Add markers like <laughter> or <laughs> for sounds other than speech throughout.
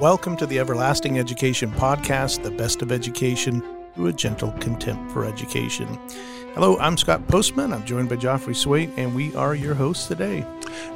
Welcome to the Everlasting Education Podcast, the best of education through a gentle contempt for education. Hello, I'm Scott Postma. I'm joined by Joffre Swait, and we are your hosts today.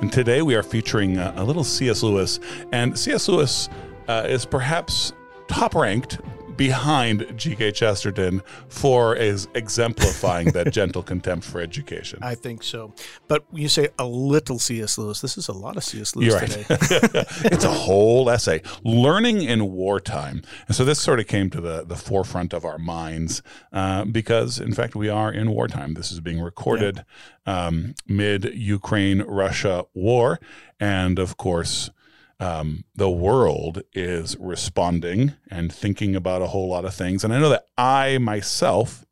And today we are featuring a, a little C.S. Lewis. And C.S. Lewis uh, is perhaps top ranked behind G.K. Chesterton for is exemplifying that <laughs> gentle contempt for education. I think so. But when you say a little C.S. Lewis, this is a lot of C.S. Lewis You're right. today. <laughs> it's a whole essay. Learning in wartime. And so this sort of came to the, the forefront of our minds uh, because, in fact, we are in wartime. This is being recorded um, mid Ukraine Russia war. And of course, um, the world is responding and thinking about a whole lot of things. And I know that I myself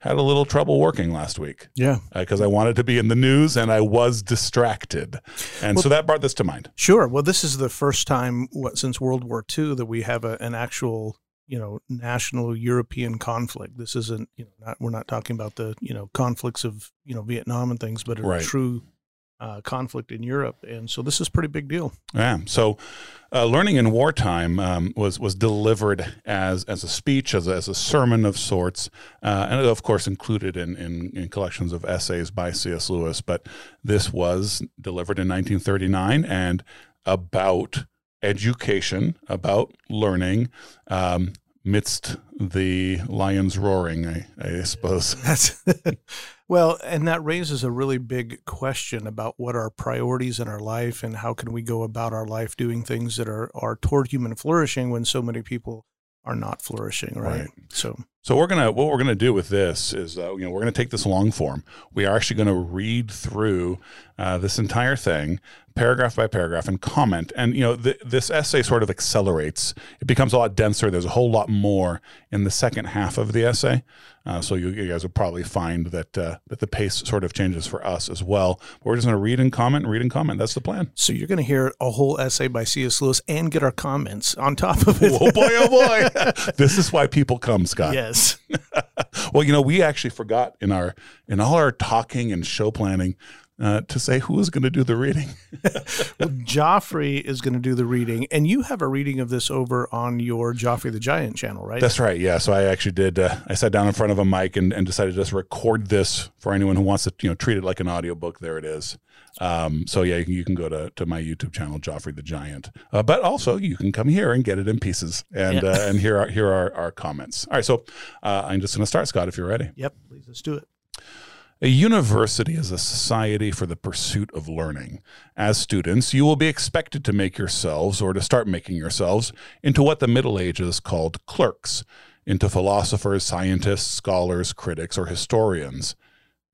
had a little trouble working last week yeah. because I wanted to be in the news and I was distracted. And so that brought this to mind. Sure. Well, this is the first time what, since World War II that we have a, an actual, you know, national European conflict. This isn't, you know, not, we're not talking about the, you know, conflicts of, you know, Vietnam and things, but a Right. true uh, conflict in Europe. And so this is pretty big deal. Yeah. So, uh, learning in wartime um, was was delivered as as a speech, as a, as a sermon of sorts, uh, and of course included in, in in collections of essays by C.S. Lewis. But this was delivered in 1939 and about education, about learning. Um, Midst the lions roaring, I, I suppose. <laughs> That's <laughs> well, and that raises a really big question about what our priorities in our life and how can we go about our life doing things that are are toward human flourishing when so many people are not flourishing, right? Right. So So we're gonna what we're gonna do with this is uh, you know we're gonna take this long form. We are actually gonna read through uh, this entire thing paragraph by paragraph and comment. And you know th- this essay sort of accelerates. It becomes a lot denser. There's a whole lot more in the second half of the essay. Uh, so you, you guys will probably find that uh, that the pace sort of changes for us as well. But we're just gonna read and comment, read and comment. That's the plan. so you're going to hear a whole essay by C.S. Lewis and get our comments on top of it. oh boy, oh boy! <laughs> this is why people come, Scott. yes. <laughs> Well, you know, we actually forgot in our in all our talking and show planning uh, to say who is going to do the reading. <laughs> Well, Joffre is going to do the reading, and you have a reading of this over on your Joffre the Giant channel, right? That's right. Yeah. So I actually did. Uh, I sat down in front of a mic and, and decided to just record this for anyone who wants to, you know, treat it like an audiobook. There it is. Um, so yeah, you can, you can go to, to my YouTube channel, Joffre the Giant. Uh, but also you can come here and get it in pieces and Yeah. uh, and here are here are our comments. All right. So uh, I'm just going to start, Scott, if you're ready. Yep. Please, let's do it. A university is a society for the pursuit of learning. As students, you will be expected to make yourselves, or to start making yourselves, into what the Middle Ages called clerks, into philosophers, scientists, scholars, critics, or historians.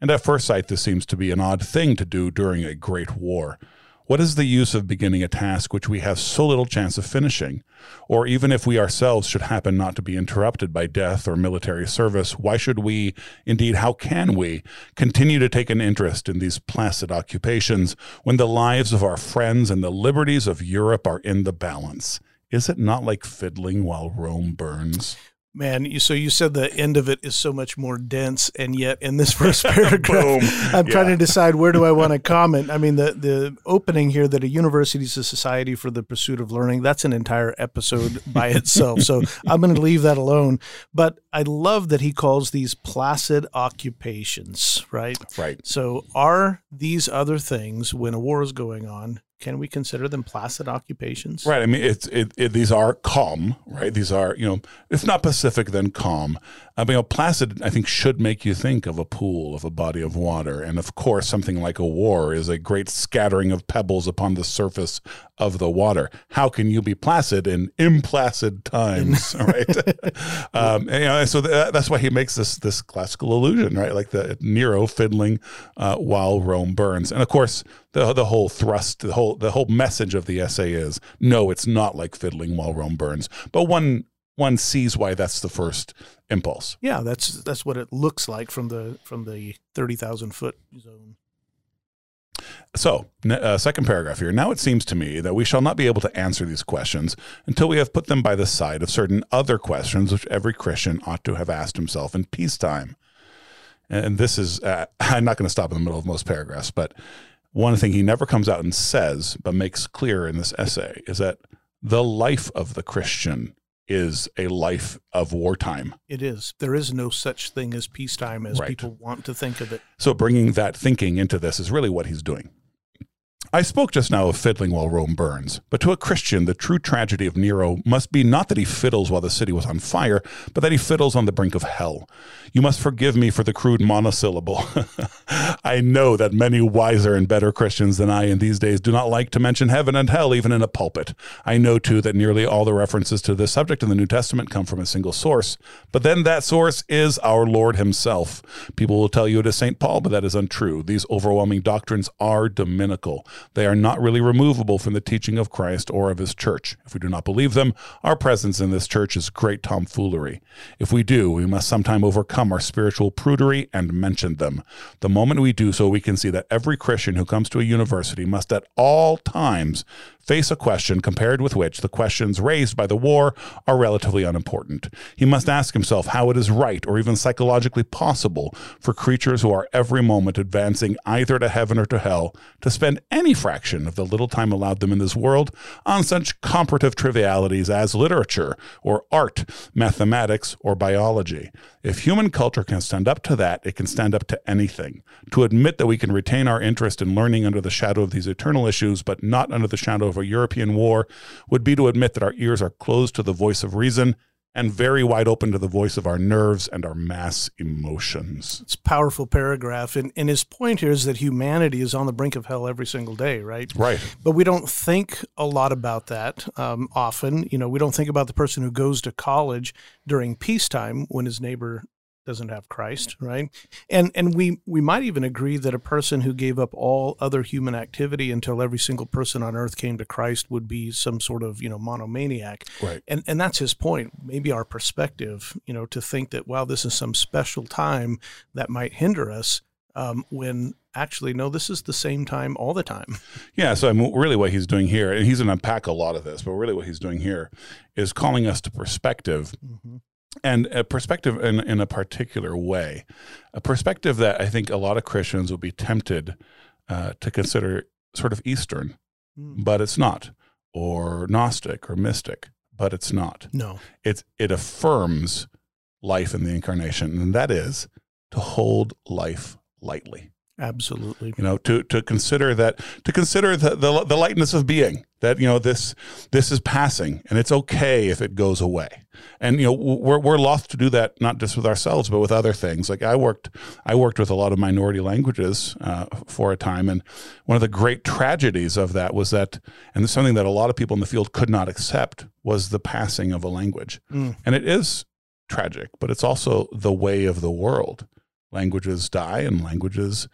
And at first sight, this seems to be an odd thing to do during a great war. What is the use of beginning a task which we have so little chance of finishing? Or even if we ourselves should happen not to be interrupted by death or military service, why should we, indeed, how can we, continue to take an interest in these placid occupations when the lives of our friends and the liberties of Europe are in the balance? Is it not like fiddling while Rome burns? Man, you, so you said the end of it is so much more dense, and yet in this <laughs> first paragraph, I'm trying to decide where do I want to <laughs> comment. I mean, the the opening here that a university is a society for the pursuit of learning. That's an entire episode by <laughs> itself. So I'm going to leave that alone. But I love that he calls these placid occupations, right? Right. So are these other things when a war is going on? Can we consider them placid occupations? Right. I mean, it's it, it, these are calm, right? These are you know, if not Pacific, then calm. I mean, you know, placid, I think, should make you think of a pool, of a body of water, and of course, something like a war is a great scattering of pebbles upon the surface of the water. How can you be placid in implacid times, <laughs> right? <laughs> um, and, you know, so th- that's why he makes this this classical illusion, right? Like the Nero fiddling uh, while Rome burns, and of course, the the whole thrust, the whole the whole message of the essay is no, it's not like fiddling while Rome burns, but one one sees why that's the first impulse. Yeah, that's that's what it looks like from the from the thirty thousand foot zone. So, uh, second paragraph here. Now it seems to me that we shall not be able to answer these questions until we have put them by the side of certain other questions which every Christian ought to have asked himself in peacetime. And this is, uh, <laughs> I'm not going to stop in the middle of most paragraphs, but one thing he never comes out and says, but makes clear in this essay, is that the life of the Christian is a life of wartime. It is. There is no such thing as peacetime as Right. people want to think of it. So bringing that thinking into this is really what he's doing. I spoke just now of fiddling while Rome burns, but to a Christian, the true tragedy of Nero must be not that he fiddles while the city was on fire, but that he fiddles on the brink of hell. You must forgive me for the crude monosyllable. <laughs> I know that many wiser and better Christians than I in these days do not like to mention heaven and hell even in a pulpit. I know too that nearly all the references to this subject in the New Testament come from a single source, but then that source is our Lord himself. People will tell you it is St. Paul, but that is untrue. These overwhelming doctrines are dominical. They are not really removable from the teaching of Christ or of his church. If we do not believe them, our presence in this church is great tomfoolery. If we do, we must sometime overcome our spiritual prudery and mention them. The moment we do so, we can see that every Christian who comes to a university must at all times face a question compared with which the questions raised by the war are relatively unimportant. He must ask himself how it is right or even psychologically possible for creatures who are every moment advancing either to heaven or to hell to spend any fraction of the little time allowed them in this world on such comparative trivialities as literature or art, mathematics, or biology. If human culture can stand up to that, it can stand up to anything. To admit that we can retain our interest in learning under the shadow of these eternal issues, but not under the shadow of a European war, would be to admit that our ears are closed to the voice of reason and very wide open to the voice of our nerves and our mass emotions. It's a powerful paragraph. And, and his point here is that humanity is on the brink of hell every single day, right? Right. But we don't think a lot about that um, often. You know, we don't think about the person who goes to college during peacetime when his neighbor doesn't have Christ, right? And and we we might even agree that a person who gave up all other human activity until every single person on earth came to Christ would be some sort of you know monomaniac. Right. And and that's his point. Maybe our perspective, you know, to think that wow, this is some special time that might hinder us, um, when actually no, this is the same time all the time. Yeah, so I mean, really what he's doing here, and he's going to unpack a lot of this, but really what he's doing here is calling us to perspective Mm-hmm. And a perspective in, in a particular way, a perspective that I think a lot of Christians will be tempted uh, to consider sort of Eastern, Mm. but it's not, or Gnostic or mystic, but it's not. No. It's it affirms life in the incarnation, and that is to hold life lightly Absolutely. you know to to consider that to consider the, the the lightness of being that you know this this is passing and it's okay if it goes away. And you know we're we're loth to do that not just with ourselves but with other things. Like I worked I worked with a lot of minority languages uh, for a time. And one of the great tragedies of that was that and something that a lot of people in the field could not accept was the passing of a language. Mm. and it is tragic but it's also the way of the world languages die and languages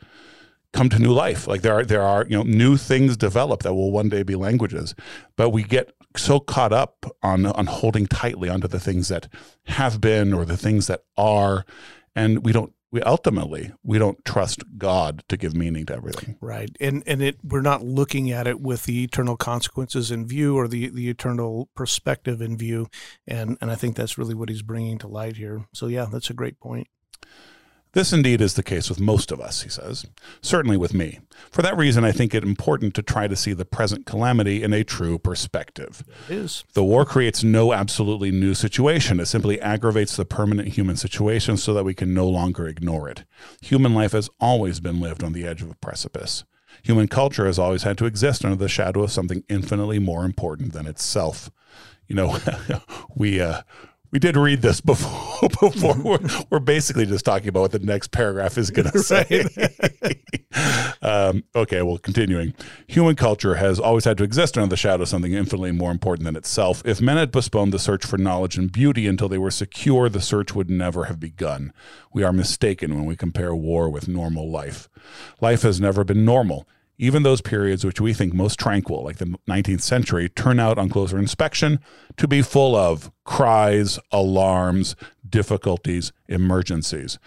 come to new life. Like there are there are you know new things develop that will one day be languages, but we get so caught up on on holding tightly onto the things that have been or the things that are, and we don't we ultimately we don't trust God to give meaning to everything. Right. And and it we're not looking at it with the eternal consequences in view or the the eternal perspective in view. And and I think that's really what he's bringing to light here. So yeah, that's a great point. This indeed is the case with most of us, he says, certainly with me. For that reason, I think it important to try to see the present calamity in a true perspective. It is. The war creates no absolutely new situation. It simply aggravates the permanent human situation so that we can no longer ignore it. Human life has always been lived on the edge of a precipice. Human culture has always had to exist under the shadow of something infinitely more important than itself. You know, <laughs> we uh, we did read this <laughs> before. Before we're, we're basically just talking about what the next paragraph is going <laughs> to say. <laughs> um, okay, well, continuing. Human culture has always had to exist under the shadow of something infinitely more important than itself. If men had postponed the search for knowledge and beauty until they were secure, the search would never have begun. We are mistaken when we compare war with normal life. Life has never been normal. Even those periods which we think most tranquil, like the 19th century, turn out on closer inspection to be full of cries, alarms, difficulties, emergencies.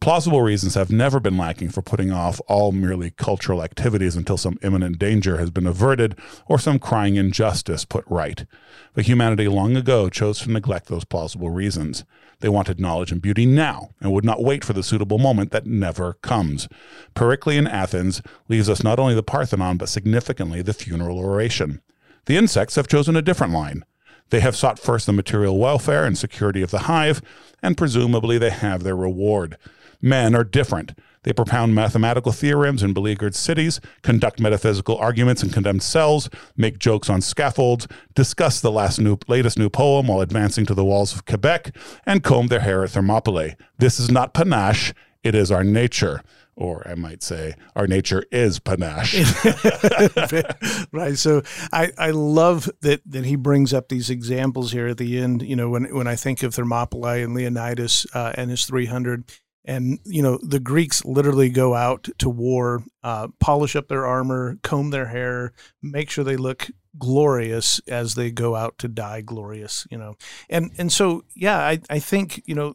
Plausible reasons have never been lacking for putting off all merely cultural activities until some imminent danger has been averted or some crying injustice put right. But humanity long ago chose to neglect those plausible reasons. They wanted knowledge and beauty now and would not wait for the suitable moment that never comes. Periclean Athens leaves us not only the Parthenon, but significantly the funeral oration. The insects have chosen a different line. They have sought first the material welfare and security of the hive, and presumably they have their reward. Men are different. They propound mathematical theorems in beleaguered cities, conduct metaphysical arguments in condemned cells, make jokes on scaffolds, discuss the last new, latest new poem while advancing to the walls of Quebec, and comb their hair at Thermopylae. This is not panache, it is our nature. Or I might say, our nature is panache. <laughs> right. So I, I love that, that he brings up these examples here at the end. You know, when, when I think of Thermopylae and Leonidas uh, and his 300, and you know the greeks literally go out to war uh, polish up their armor comb their hair make sure they look glorious as they go out to die glorious you know and and so yeah i i think you know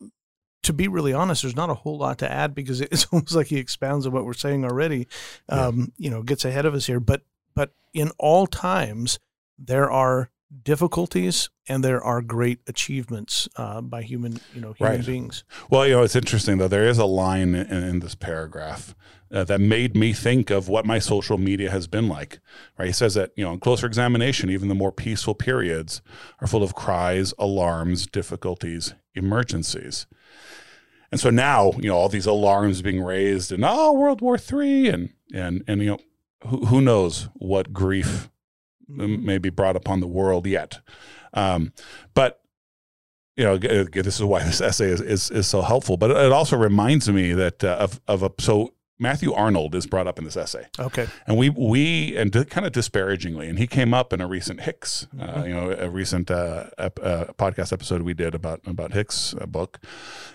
to be really honest there's not a whole lot to add because it's <laughs> almost like he expounds on what we're saying already um, yeah. you know gets ahead of us here but but in all times there are difficulties and there are great achievements uh, by human you know human right. beings. Well you know it's interesting though. There is a line in, in this paragraph uh, that made me think of what my social media has been like right? He says that you know in closer examination even the more peaceful periods are full of cries alarms difficulties emergencies. And so now you know all these alarms being raised and oh world war three and and and you know who, who knows what grief may be brought upon the world yet. Um, but you know, this is why this essay is, is, is so helpful. But it also reminds me that uh, of of a so Matthew Arnold is brought up in this essay. Okay, and we we and kind of disparagingly, and he came up in a recent Hicks, uh, mm-hmm. uh, you know, a recent uh, ep, uh, podcast episode we did about about Hicks' uh, book.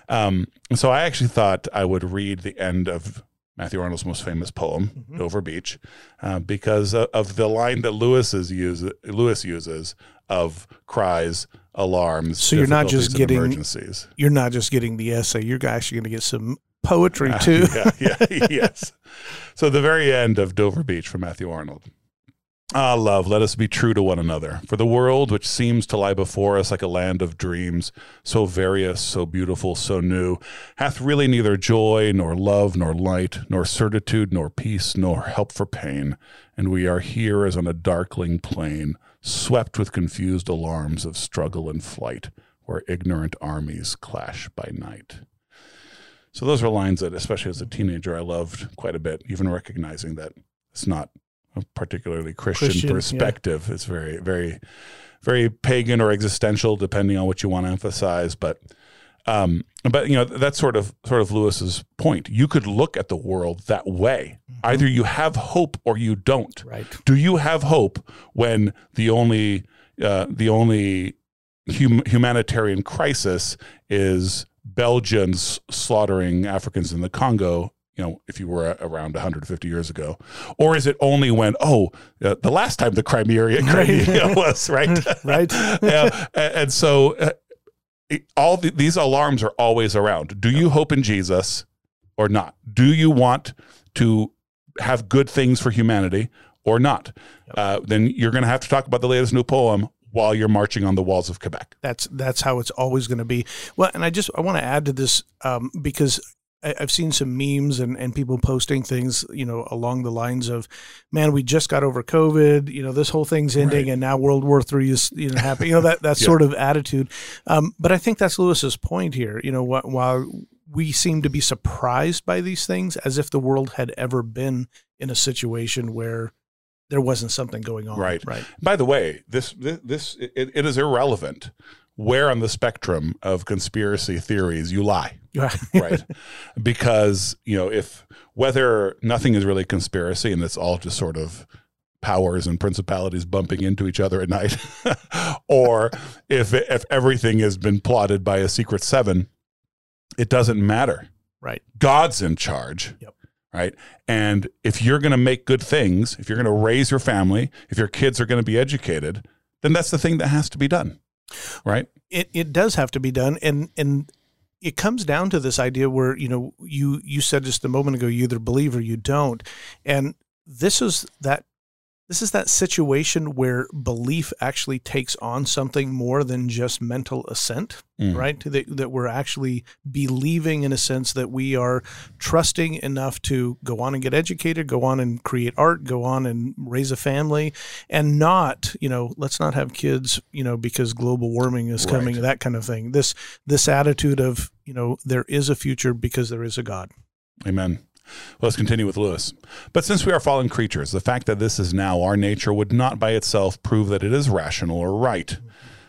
Um, so I actually thought I would read the end of Matthew Arnold's most famous poem, mm-hmm. Dover Beach, uh, because of the line that Lewis is use, Lewis uses of cries, alarms. So you're not just getting emergencies. You're not just getting the essay. You're actually going to get some poetry <laughs> too. yeah, yeah, <laughs> yes. So the very end of Dover Beach from Matthew Arnold. Ah, love, let us be true to one another. For the world, which seems to lie before us like a land of dreams, so various, so beautiful, so new, hath really neither joy, nor love, nor light, nor certitude, nor peace, nor help for pain. And we are here as on a darkling plain, swept with confused alarms of struggle and flight, where ignorant armies clash by night. So those are lines that, especially as a teenager, I loved quite a bit, even recognizing that it's not particularly Christian, Christian perspective. Yeah. It's very, very, very pagan or existential, depending on what you want to emphasize. But, um, but you know, that's sort of sort of Lewis's point. You could look at the world that way. Mm-hmm. Either you have hope or you don't. Right? Do you have hope when the only uh, the only hum- humanitarian crisis is Belgians slaughtering Africans in the Congo you know, if you were around 150 years ago, or is it only when oh, uh, the last time the Crimea, Crimea <laughs> was right, <laughs> right, <laughs> uh, and so uh, all the, these alarms are always around. Do you hope in Jesus or not? Do you want to have good things for humanity or not? Yep. Uh, then you're going to have to talk about the latest new poem while you're marching on the walls of Quebec. That's that's how it's always going to be. Well, and I just I want to add to this um, because I've seen some memes and, and people posting things, you know, along the lines of, "Man, we just got over COVID. You know, this whole thing's ending, right. and now World War Three is you know happening. You know that that <laughs> yeah. sort of attitude." Um, but I think that's Lewis's point here. You know, wh- while we seem to be surprised by these things, as if the world had ever been in a situation where there wasn't something going on. Right. Right. By the way, this this, this it, it is irrelevant where on the spectrum of conspiracy theories you lie. <laughs> right. Because, you know, if whether nothing is really conspiracy and it's all just sort of powers and principalities bumping into each other at night, <laughs> or if if everything has been plotted by a secret seven, it doesn't matter. Right. God's in charge. Yep. Right. And if you're going to make good things, if you're going to raise your family, if your kids are going to be educated, then that's the thing that has to be done right? It it does have to be done, and and it comes down to this idea where you know you you said just a moment ago you either believe or you don't, and this is that this is that situation where belief actually takes on something more than just mental assent, Mm. right? That, that we're actually believing in a sense that we are trusting enough to go on and get educated, go on and create art, go on and raise a family, and not, you know, let's not have kids, you know, because global warming is coming, Right. that kind of thing. This this attitude of, you know, there is a future because there is a God. Amen. Let's continue with Lewis. But since we are fallen creatures, the fact that this is now our nature would not by itself prove that it is rational or right.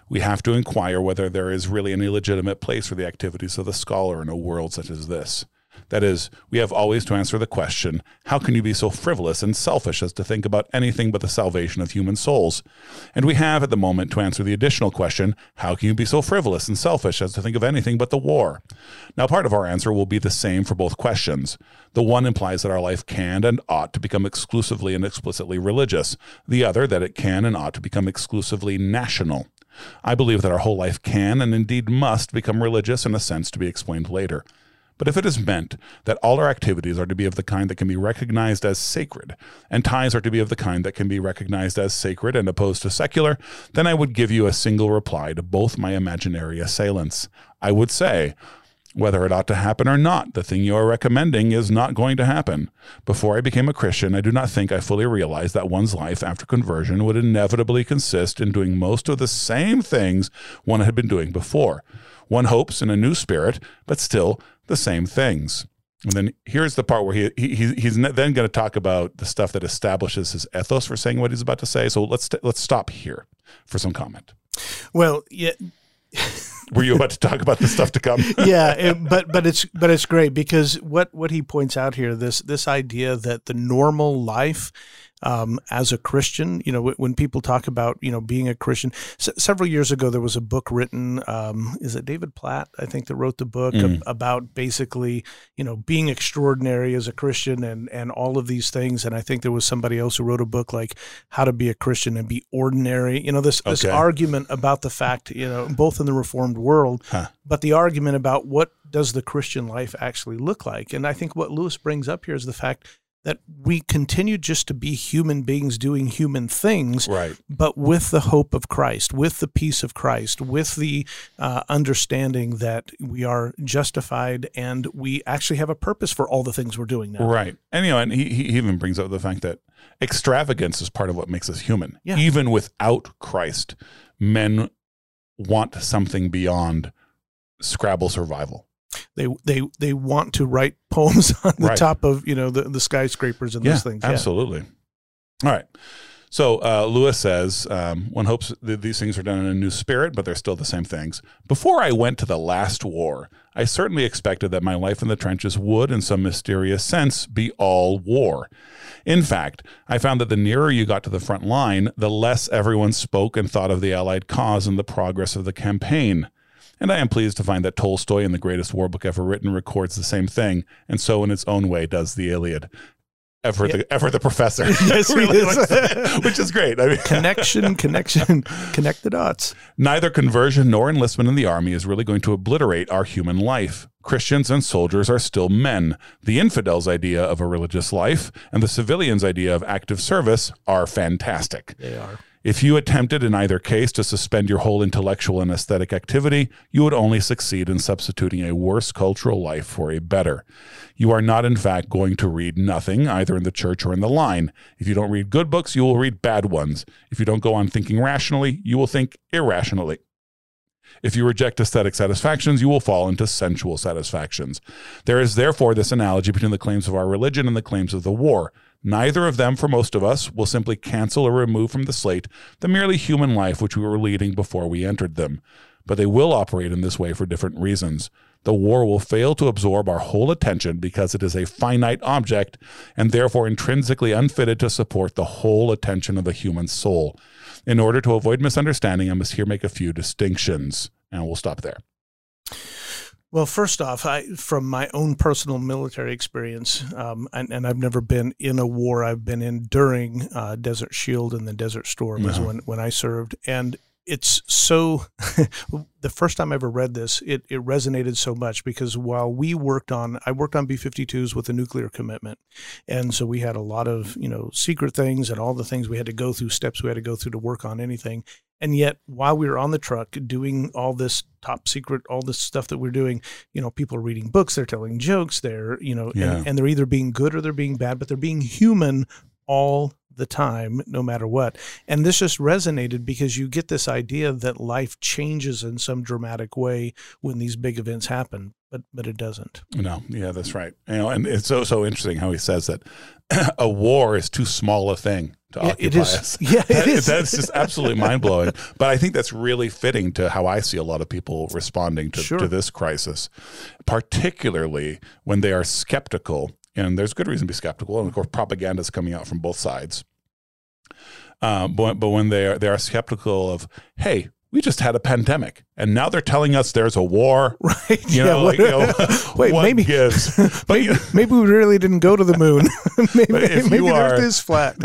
We have to inquire whether there is really any legitimate place for the activities of the scholar in a world such as this. That is, we have always to answer the question how can you be so frivolous and selfish as to think about anything but the salvation of human souls? And we have at the moment to answer the additional question how can you be so frivolous and selfish as to think of anything but the war? Now, part of our answer will be the same for both questions. The one implies that our life can and ought to become exclusively and explicitly religious, the other that it can and ought to become exclusively national. I believe that our whole life can and indeed must become religious in a sense to be explained later. But if it is meant that all our activities are to be of the kind that can be recognized as sacred, and ties are to be of the kind that can be recognized as sacred and opposed to secular, then I would give you a single reply to both my imaginary assailants. I would say, whether it ought to happen or not, the thing you are recommending is not going to happen. Before I became a Christian, I do not think I fully realized that one's life after conversion would inevitably consist in doing most of the same things one had been doing before. One hopes in a new spirit, but still the same things. And then here's the part where he, he he- he's then going to talk about the stuff that establishes his ethos for saying what he's about to say. So let's let's stop here for some comment. Well, yeah, Were you about to talk about the stuff to come? <laughs> yeah, it, but but it's but it's great because what what he points out here this this idea that the normal life um, as a Christian, you know, when people talk about you know being a Christian, s- several years ago there was a book written. Um, is it David Platt? I think that wrote the book Mm. ab- about basically you know being extraordinary as a Christian and and all of these things. And I think there was somebody else who wrote a book like How to Be a Christian and Be Ordinary. You know, this this argument about the fact you know both in the Reformed world Huh. but the argument about what does the Christian life actually look like. And I think what Lewis brings up here is the fact that we continue just to be human beings doing human things, Right. but with the hope of Christ, with the peace of Christ, with the uh, understanding that we are justified and we actually have a purpose for all the things we're doing now. Right. And you know, and he, he even brings up the fact that extravagance is part of what makes us human. Yeah. Even without Christ, men want something beyond Scrabble survival. They they they want to write <laughs> poems on the Right. top of you know the, the skyscrapers and those things. Yeah. Absolutely. All right. So uh, Lewis says, um, one hopes that these things are done in a new spirit, but they're still the same things. Before I went to the last war, I certainly expected that my life in the trenches would, in some mysterious sense, be all war. In fact, I found that the nearer you got to the front line, the less everyone spoke and thought of the Allied cause and the progress of the campaign. And I am pleased to find that Tolstoy, in the greatest war book ever written, records the same thing, and so in its own way does the Iliad. Ever the ever the professor, <laughs> Yes, <laughs> Really is. which is great. I mean, <laughs> connection, connection, connect the dots. neither conversion nor enlistment in the army is really going to obliterate our human life. Christians and soldiers are still men. The infidel's idea of a religious life and the civilian's idea of active service are fantastic. They are. If you attempted in either case to suspend your whole intellectual and aesthetic activity, you would only succeed in substituting a worse cultural life for a better. You are not, in fact, going to read nothing, either in the church or in the line. If you don't read good books, you will read bad ones. If you don't go on thinking rationally, you will think irrationally. If you reject aesthetic satisfactions, you will fall into sensual satisfactions. There is therefore this analogy between the claims of our religion and the claims of the war. Neither of them, for most of us, will simply cancel or remove from the slate the merely human life which we were leading before we entered them. But they will operate in this way for different reasons. The war will fail to absorb our whole attention because it is a finite object and therefore intrinsically unfitted to support the whole attention of the human soul. In order to avoid misunderstanding, I must here make a few distinctions, and we'll stop there. Well, first off, I, from my own personal military experience, um, and, and I've never been in a war. I've been in during uh, Desert Shield and the Desert Storm is Uh-huh. when, when I served. And it's so <laughs> the first time I ever read this, it, it resonated so much because while we worked on, I worked on B 52s with a nuclear commitment. And so we had a lot of, you know, secret things and all the things we had to go through, steps we had to go through to work on anything. And yet, while we were on the truck doing all this top secret, all this stuff that we're doing, you know, people are reading books, they're telling jokes, they're, you know, Yeah. and, and they're either being good or they're being bad, but they're being human all the time, no matter what. And this just resonated because you get this idea that life changes in some dramatic way when these big events happen, but but it doesn't. No, yeah, that's right. You know, and it's so so interesting how he says that <clears throat> a war is too small a thing to Yeah, occupy it is. us. <laughs> Yeah, it That- is. That's just absolutely mind blowing. But I think that's really fitting to how I see a lot of people responding to, Sure. to this crisis, particularly when they are skeptical. And there's good reason to be skeptical. And of course, propaganda is coming out from both sides. Um, but, but when they are, they are skeptical of, hey, we just had a pandemic, and now they're telling us there's a war. <laughs> Right? You know, like, you know, <laughs> wait, maybe gives? <laughs> But maybe, maybe we really didn't go to the moon. maybe maybe the Earth is flat.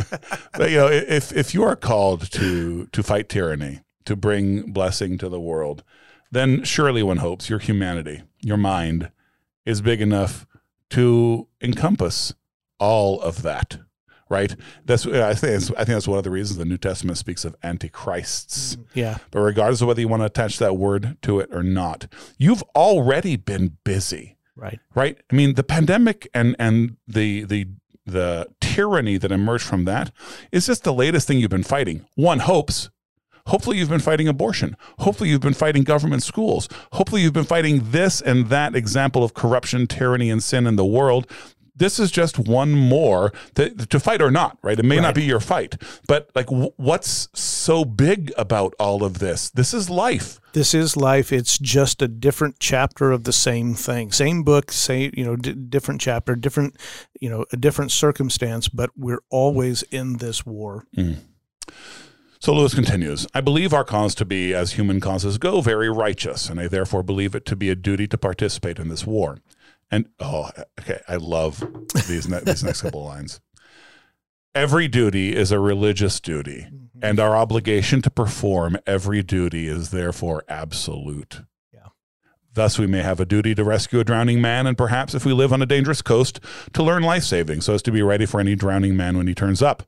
but you know, if if you are called to to fight tyranny, to bring blessing to the world, then surely one hopes your humanity, your mind, is big enough to encompass all of that. Right. That's I think I think that's one of the reasons the New Testament speaks of antichrists. Mm, yeah, But regardless of whether you want to attach that word to it or not, you've already been busy right. right? I mean, the pandemic and and the the the tyranny that emerged from that is just the latest thing you've been fighting. One hopes. Hopefully, you've been fighting abortion. Hopefully, you've been fighting government schools. Hopefully, you've been fighting this and that example of corruption, tyranny, and sin in the world. This is just one more that, to fight or not, right? It may Right. not be your fight, but like, wh- what's so big about all of this? This is life. This is life. It's just a different chapter of the same thing, same book, same you know, d- different chapter, different you know, a different circumstance, but we're always in this war. Mm. So Lewis continues I believe our cause to be, as human causes go, very righteous, and I therefore believe it to be a duty to participate in this war. And oh, okay, I love these, ne- these next couple of lines. Every duty is a religious duty, mm-hmm. and our obligation to perform every duty is therefore absolute. Thus, we may have a duty to rescue a drowning man, and perhaps, if we live on a dangerous coast, to learn life saving so as to be ready for any drowning man when he turns up.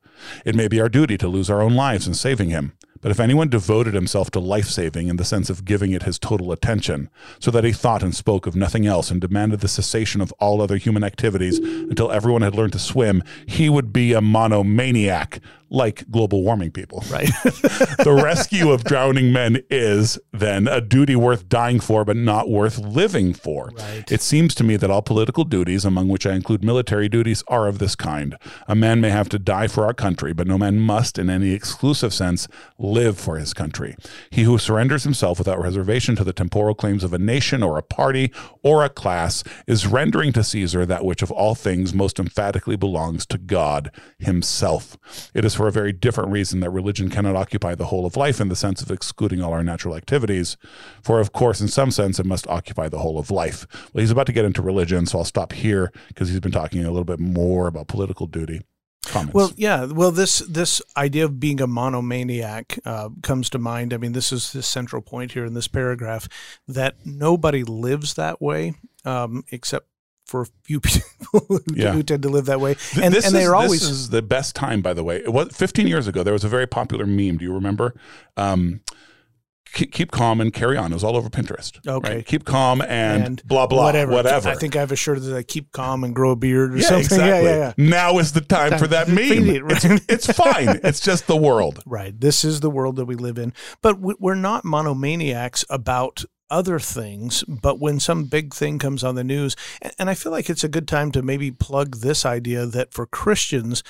It may be our duty to lose our own lives in saving him. But if anyone devoted himself to life saving in the sense of giving it his total attention, so that he thought and spoke of nothing else and demanded the cessation of all other human activities until everyone had learned to swim, he would be a monomaniac, like global warming people. Right. <laughs> the rescue of drowning men is, then, a duty worth dying for, but not worth living for. Right. It seems to me that all political duties, among which I include military duties, are of this kind. A man may have to die for our country, but no man must, in any exclusive sense, live for his country. He who surrenders himself without reservation to the temporal claims of a nation or a party or a class is rendering to Caesar that which of all things most emphatically belongs to God himself. It is for a very different reason that religion cannot occupy the whole of life in the sense of excluding all our natural activities. For, of course, in some sense, it must occupy the whole of life. Well, he's about to get into religion, so I'll stop here because he's been talking a little bit more about political duty. Comments. Well, yeah. Well, this this idea of being a monomaniac uh, comes to mind. I mean, this is the central point here in this paragraph that nobody lives that way, um, except for a few <laughs> people who, Yeah. who tend to live that way, and this and they're always this is the best time, by the way. It was 15 years ago. There was a very popular meme. Do you remember? Um, keep, keep calm and carry on. It was all over Pinterest. Okay. right? Keep calm and, and blah blah whatever. whatever. I think I have a shirt that I keep calm and grow a beard or yeah, something. exactly. <laughs> Yeah, yeah, yeah. Now is the time, for that meme. it, right? It's, it's fine. It's just the world. <laughs> Right. This is the world that we live in. But we're not monomaniacs about other things. But when some big thing comes on the news, and- I feel like it's a good time to maybe plug this idea that for Christians,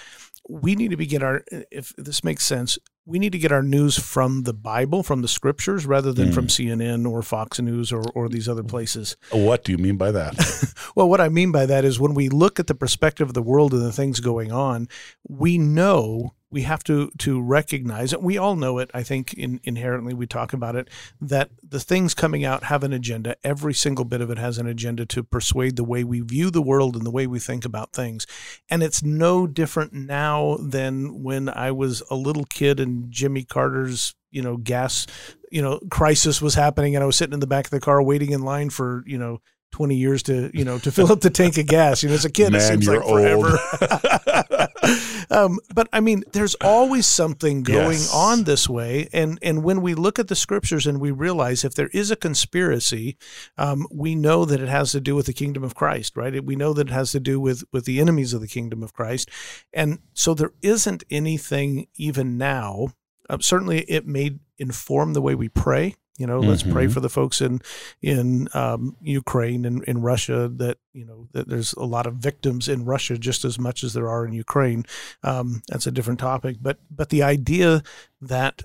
we need to begin our, if this makes sense, we need to get our news from the Bible, from the scriptures, rather than from mm. CNN or Fox News or, or these other places. What do you mean by that? <laughs> Well, what I mean by that is when we look at the perspective of the world and the things going on, we know we have to to recognize it. We all know it. I think in, inherently we talk about it that the things coming out have an agenda. Every single bit of it has an agenda to persuade the way we view the world and the way we think about things. And it's no different now than when I was a little kid and Jimmy Carter's you know gas you know crisis was happening and I was sitting in the back of the car waiting in line for you know 20 years to you know to fill up the tank of gas. You know as a kid Man, it seems like forever. <laughs> um, but i mean there's always something going Yes. on this way and and when we look at the scriptures and we realize if there is a conspiracy um, we know that it has to do with the kingdom of christ right? We know that it has to do with with the enemies of the kingdom of christ. And so there isn't anything even now uh, certainly it may inform the way we pray you know let's pray Mhm. for the folks in in um, Ukraine and in Russia that you know that there's a lot of victims in Russia just as much as there are in Ukraine. Um, that's a different topic, but but the idea that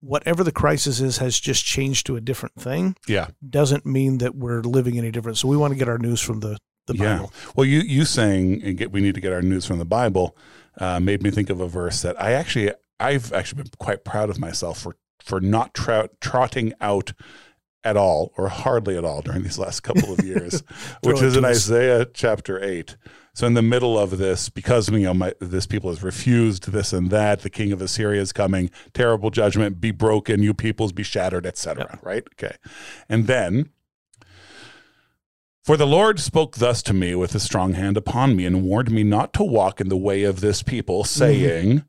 whatever the crisis is has just changed to a different thing yeah. doesn't mean that we're living any different. So we want to get our news from the the Yeah. Bible. Well, you you saying and get, we need to get our news from the Bible uh, made me think of a verse that I actually I've actually been quite proud of myself for for not trot, trotting out at all or hardly at all during these last couple of years, <laughs> which is in. Isaiah chapter eight. So in the middle of this, because you know my, this people has refused this and that, the king of Assyria is coming, terrible judgment, be broken, you peoples be shattered, etc. Right? Okay, and then for the Lord spoke thus to me with a strong hand upon me and warned me not to walk in the way of this people, mm-hmm. saying,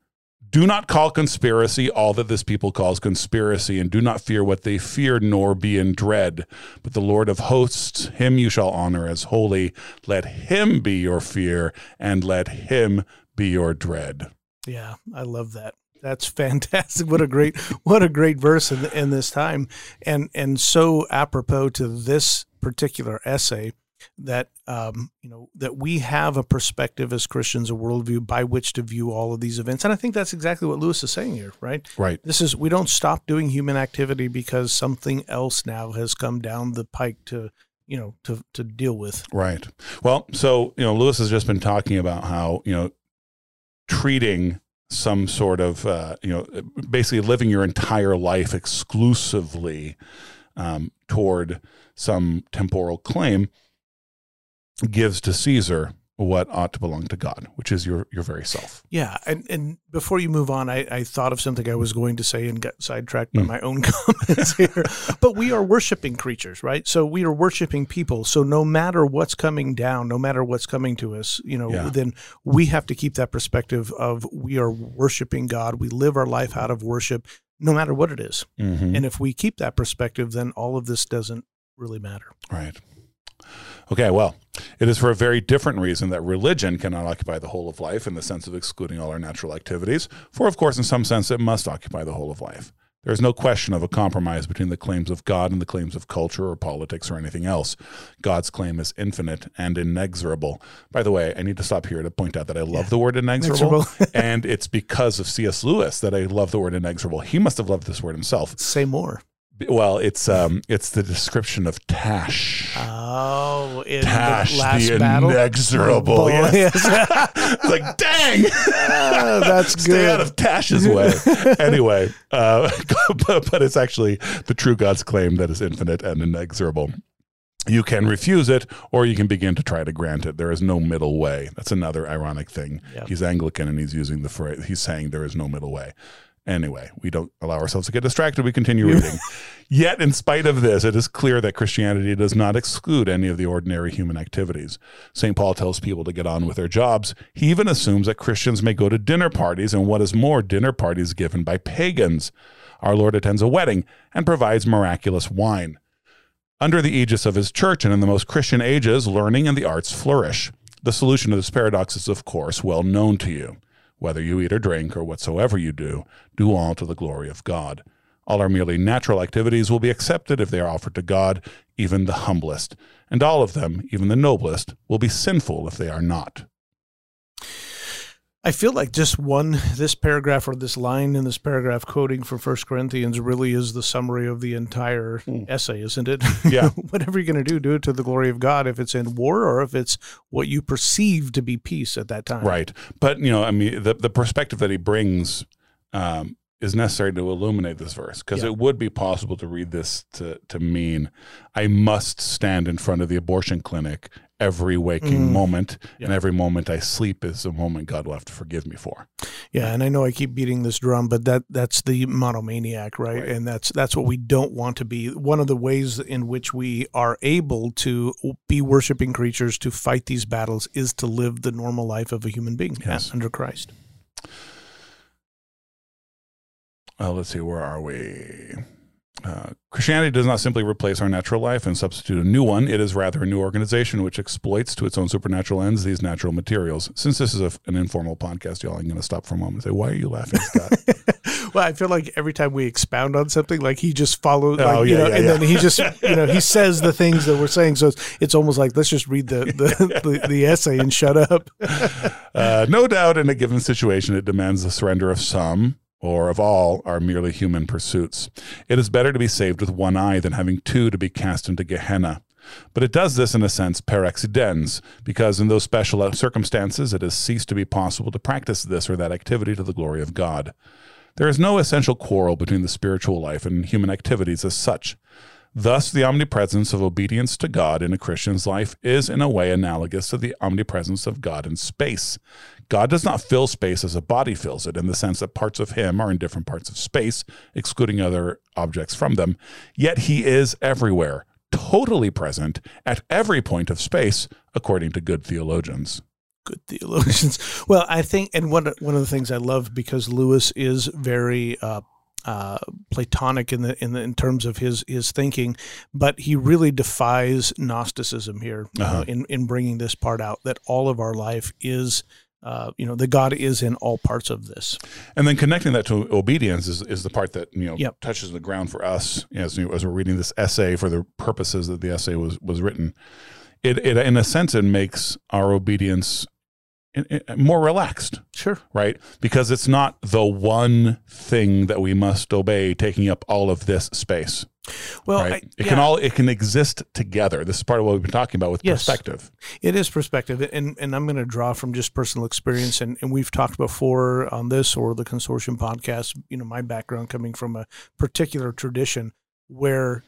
Do not call conspiracy all that this people calls conspiracy, and do not fear what they fear, nor be in dread. But the Lord of hosts, him you shall honor as holy. Let him be your fear, and let him be your dread. Yeah, I love that. That's fantastic. What a great what a great verse in, in this time, and and so apropos to this particular essay that um, you know that we have a perspective as Christians, a worldview by which to view all of these events, and I think that's exactly what Lewis is saying here, right? Right. This is we don't stop doing human activity because something else now has come down the pike to you know to to deal with. Right. Well, so, you know, Lewis has just been talking about how, you know, treating some sort of, uh, you know, basically living your entire life exclusively um, toward some temporal claim gives to Caesar what ought to belong to God, which is your your very self. Yeah, and, and before you move on, I, I thought of something I was going to say and got sidetracked by Mm. my own <laughs> comments here. but we are worshiping creatures, right? So we are worshiping people. So no matter what's coming down, no matter what's coming to us, you know, Yeah. then we have to keep that perspective of we are worshiping God. We live our life out of worship, no matter what it is. Mm-hmm. And if we keep that perspective, then all of this doesn't really matter. Right. Okay, well, it is for a very different reason that religion cannot occupy the whole of life in the sense of excluding all our natural activities. For, of course, in some sense, it must occupy the whole of life. There is no question of a compromise between the claims of God and the claims of culture or politics or anything else. God's claim is infinite and inexorable. By the way, I need to stop here to point out that I love the word inexorable, <laughs> <laughs> and it's because of C.S. Lewis that I love the word inexorable. He must have loved this word himself. Say more. Well, it's um, it's the description of Tash. Oh, in Tash, the last the battle. inexorable. Oh, yes. <laughs> like, dang, <laughs> Ah, that's <laughs> stay good. out of Tash's way. anyway, uh, but, but it's actually the true God's claim that is infinite and inexorable. You can refuse it, or you can begin to try to grant it. There is no middle way. That's another ironic thing. Yeah. He's Anglican and he's using the phrase. He's saying there is no middle way. Anyway, we don't allow ourselves to get distracted. We continue reading. Yet, in spite of this, it is clear that Christianity does not exclude any of the ordinary human activities. St. Paul tells people to get on with their jobs. He even assumes that Christians may go to dinner parties, and what is more, dinner parties given by pagans. Our Lord attends a wedding and provides miraculous wine. Under the aegis of his church and in the most Christian ages, learning and the arts flourish. The solution to this paradox is, of course, well known to you. Whether you eat or drink or whatsoever you do, do all to the glory of God. All our merely natural activities will be accepted if they are offered to God, even the humblest, and all of them, even the noblest, will be sinful if they are not. I feel like just one this paragraph or this line in this paragraph quoting from First Corinthians really is the summary of the entire mm. essay, isn't it? <laughs> Yeah. Whatever you're going to do, do it to the glory of God. If it's in war or if it's what you perceive to be peace at that time. Right. But you know, I mean, the the perspective that he brings um, is necessary to illuminate this verse because yeah. it would be possible to read this to, to mean I must stand in front of the abortion clinic every waking mm. moment yeah. and every moment I sleep is a moment God will have to forgive me for. Yeah, and I know I keep beating this drum, but that that's the monomaniac, right? right? And that's that's what we don't want to be. One of the ways in which we are able to be worshiping creatures to fight these battles is to live the normal life of a human being yes. under Christ. Uh, let's see, where are we? Uh, Christianity does not simply replace our natural life and substitute a new one. It is rather a new organization which exploits to its own supernatural ends these natural materials. Since this is a, an informal podcast, y'all, I'm going to stop for a moment and say, why are you laughing, Scott? <laughs> well, I feel like every time we expound on something, like he just follows, like, oh, yeah, you know, yeah, and yeah. then he just, you know, he says the things that we're saying. So it's, it's almost like, let's just read the, the, <laughs> the, the essay and shut up. <laughs> uh, no doubt in a given situation, it demands the surrender of some or of all our merely human pursuits. It is better to be saved with one eye than having two to be cast into Gehenna. But it does this in a sense per accidens, because in those special circumstances it has ceased to be possible to practice this or that activity to the glory of God. There is no essential quarrel between the spiritual life and human activities as such. Thus, the omnipresence of obedience to God in a Christian's life is in a way analogous to the omnipresence of God in space. God does not fill space as a body fills it, in the sense that parts of him are in different parts of space, excluding other objects from them. Yet he is everywhere, totally present at every point of space, according to good theologians good theologians. <laughs> Well, I think, and one one of the things I love because Lewis is very uh, uh, Platonic in the in the, in terms of his his thinking, but he really defies Gnosticism here uh-huh. uh, in in bringing this part out that all of our life is uh, you know, the God is in all parts of this. And then connecting that to obedience is, is the part that, you know, yep. touches the ground for us as, you know, as we're reading this essay for the purposes that the essay was, was written. It, it, in a sense, it makes our obedience eh, eh, eh, more relaxed. Sure. Right? Because it's not the one thing that we must obey taking up all of this space. Well, right? I, it yeah. can all it can exist together. This is part of what we've been talking about with yes, perspective. It is perspective, and and I'm going to draw from just personal experience, and and we've talked before on this or the consortium podcast. You know, my background coming from a particular tradition where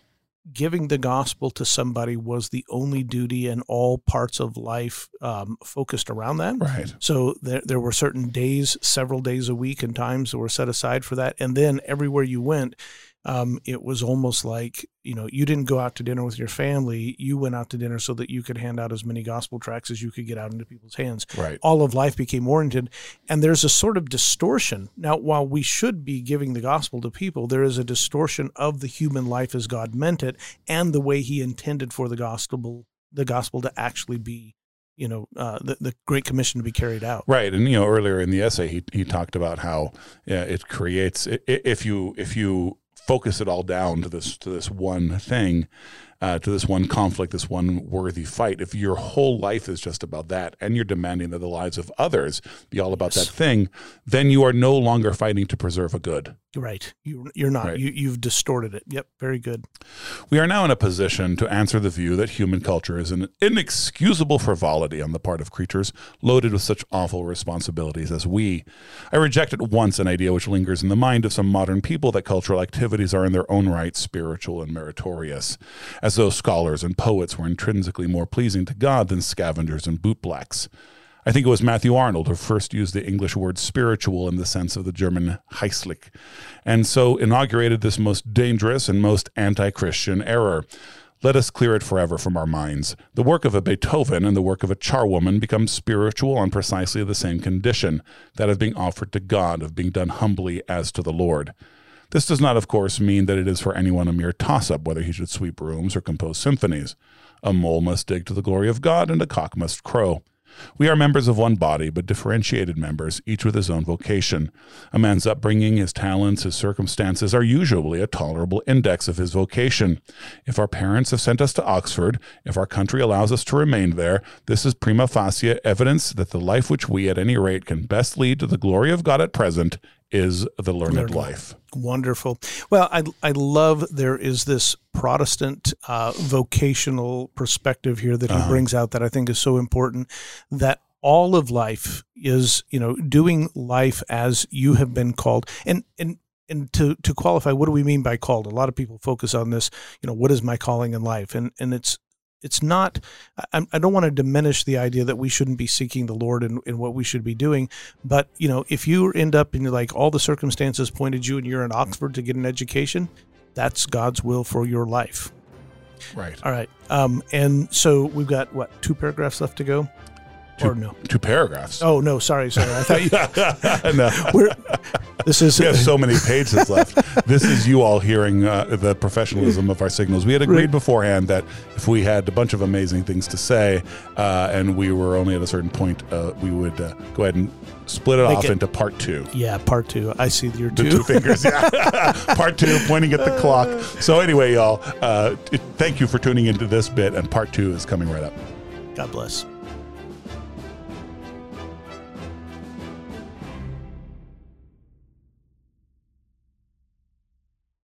giving the gospel to somebody was the only duty and all parts of life um, focused around that. Right. So there, there were certain days, several days a week, and times that were set aside for that. And then everywhere you went, um, it was almost like you know you didn't go out to dinner with your family you went out to dinner so that you could hand out as many gospel tracts as you could get out into people's hands. Right. All of life became oriented and there's a sort of distortion. Now while we should be giving the gospel to people there is a distortion of the human life as god meant it and the way he intended for the gospel the gospel to actually be you know uh, the, the great commission to be carried out. Right and you know earlier in the essay he, he talked about how yeah, it creates if you if you focus it all down to this to this one thing, uh, to this one conflict, this one worthy fight. If your whole life is just about that, and you're demanding that the lives of others be all about yes. that thing, then you are no longer fighting to preserve a good. Right. You, you're not. Right. You, you've distorted it. Yep. Very good. We are now in a position to answer the view that human culture is an inexcusable frivolity on the part of creatures loaded with such awful responsibilities as we. I reject at once an idea which lingers in the mind of some modern people that cultural activities are in their own right spiritual and meritorious, as though scholars and poets were intrinsically more pleasing to God than scavengers and bootblacks. I think it was Matthew Arnold who first used the English word spiritual in the sense of the German geistlich, and so inaugurated this most dangerous and most anti Christian error. Let us clear it forever from our minds. The work of a Beethoven and the work of a charwoman become spiritual on precisely the same condition that of being offered to God, of being done humbly as to the Lord. This does not, of course, mean that it is for anyone a mere toss up whether he should sweep rooms or compose symphonies. A mole must dig to the glory of God, and a cock must crow. We are members of one body, but differentiated members, each with his own vocation. A man's upbringing, his talents, his circumstances are usually a tolerable index of his vocation. If our parents have sent us to Oxford, if our country allows us to remain there, this is prima facie evidence that the life which we, at any rate, can best lead to the glory of God at present is the learned, learned life. Wonderful. Well, I, I love there is this Protestant uh, vocational perspective here that he uh-huh. brings out that I think is so important that all of life is, you know, doing life as you have been called. And, and, and to, to qualify, what do we mean by called? A lot of people focus on this, you know, what is my calling in life? And, and it's, it's not I, I, don't want to diminish the idea that we shouldn't be seeking the lord in, in what we should be doing but you know if you end up in like all the circumstances pointed you and you're in oxford to get an education that's god's will for your life. Right. All right um, and so we've got what two paragraphs left to go two, or no. two paragraphs. Oh no sorry sorry. I thought <laughs> you no. <laughs> We're, this is we have so many pages left. This is you all hearing uh, the professionalism of our signals. We had agreed right. beforehand that if we had a bunch of amazing things to say uh, and we were only at a certain point uh, we would uh, go ahead and split it Make off it, into part two. Yeah part two. I see your two, the two. fingers yeah. <laughs> Part two pointing at the clock. So anyway y'all uh, thank you for tuning into this bit and part two is coming right up. God bless